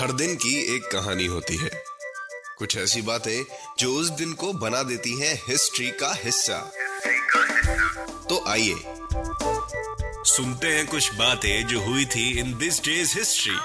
हर दिन की एक कहानी होती है। कुछ ऐसी बातें जो उस दिन को बना देती हैं हिस्ट्री का हिस्सा। तो आइए सुनते हैं कुछ बातें जो हुई थी इन दिस डेज़ हिस्ट्री.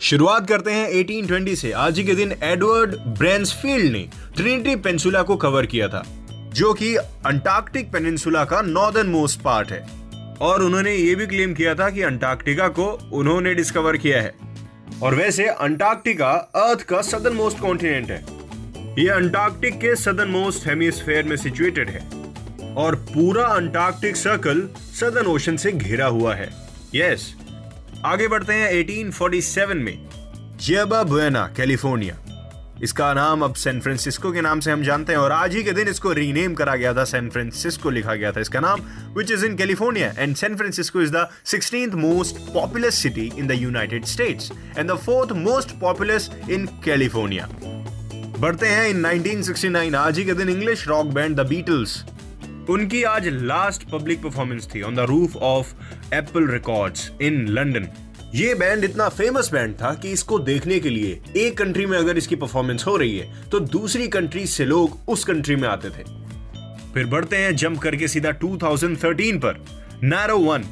शुरुआत करते हैं 1820 से। आज ही के दिन एडवर्ड ब्रेंसफील्ड ने ट्रिनिटी पेनिसुला को कवर किया था जो कि अंटार्कटिक पेनिनसुला का नॉर्दर्न मोस्ट पार्ट है। और उन्होंने ये भी क्लेम किया था कि अंटार्कटिका को उन्होंने डिस्कवर किया है। और वैसे अंटार्कटिका अर्थ का सदर्न मोस्ट कॉन्टिनेंट है। ये अंटार्कटिक के सदर्न मोस्ट हेमिस्फेयर में सिचुएटेड है। और पूरा अंटार्कटिक सर्कल सदर्न ओशन से घिरा हुआ है। यस आगे बढ़ते हैं 1847 में। जेबा बुएना कैलिफ़ोर्निया इसका नाम अब सैन फ्रांसिस्को के नाम से हम जानते हैं, और आज ही के दिन इसको रीनेम करा गया था सैन फ्रांसिस्को लिखा गया था इसका नाम which is in California and San Francisco is the sixteenth most populous city in the United States and the fourth most populous in California बढ़ते हैं इन 1969 आज ही के दिन English rock band the Beatles उनकी आज लास्ट पब्लिक परफॉर्मेंस थी on the roof of Apple Records in London ये बैंड इतना फ़ेमस बैंड था कि इसको देखने के लिए एक कंट्री में अगर इसकी परफॉर्मेंस हो रही है तो दूसरी कंट्री से लोग उस कंट्री में आते थे। फिर बढ़ते हैं जंप करके सीधा 2013 पर। Naro one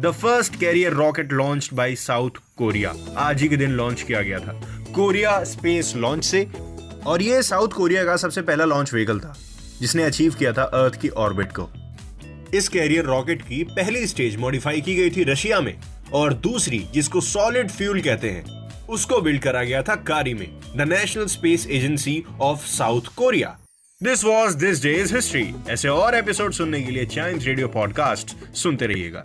the first carrier rocket launch by South Korea आज ही के दिन लॉन्च किया गया था। कोरिया स्पेस लॉन्च से। और ये साउथ कोरिया का सबसे पहला लॉन्च व्हीकल था, जिसने अचीव किया था अर्थ की ऑर्बिट को। इस कैरियर रॉकेट की पहली स्टेज मॉडिफाई की गई थी रशिया में। और दूसरी, जिसको सॉलिड फ्यूल कहते हैं, उसको बिल्ड करा गया था कारी में the national space agency of South Korea this was this day is history ऐसे और एपिसोड सुनने के लिए चाइम्स रेडियो पॉडकास्ट सुनते रहिएगा।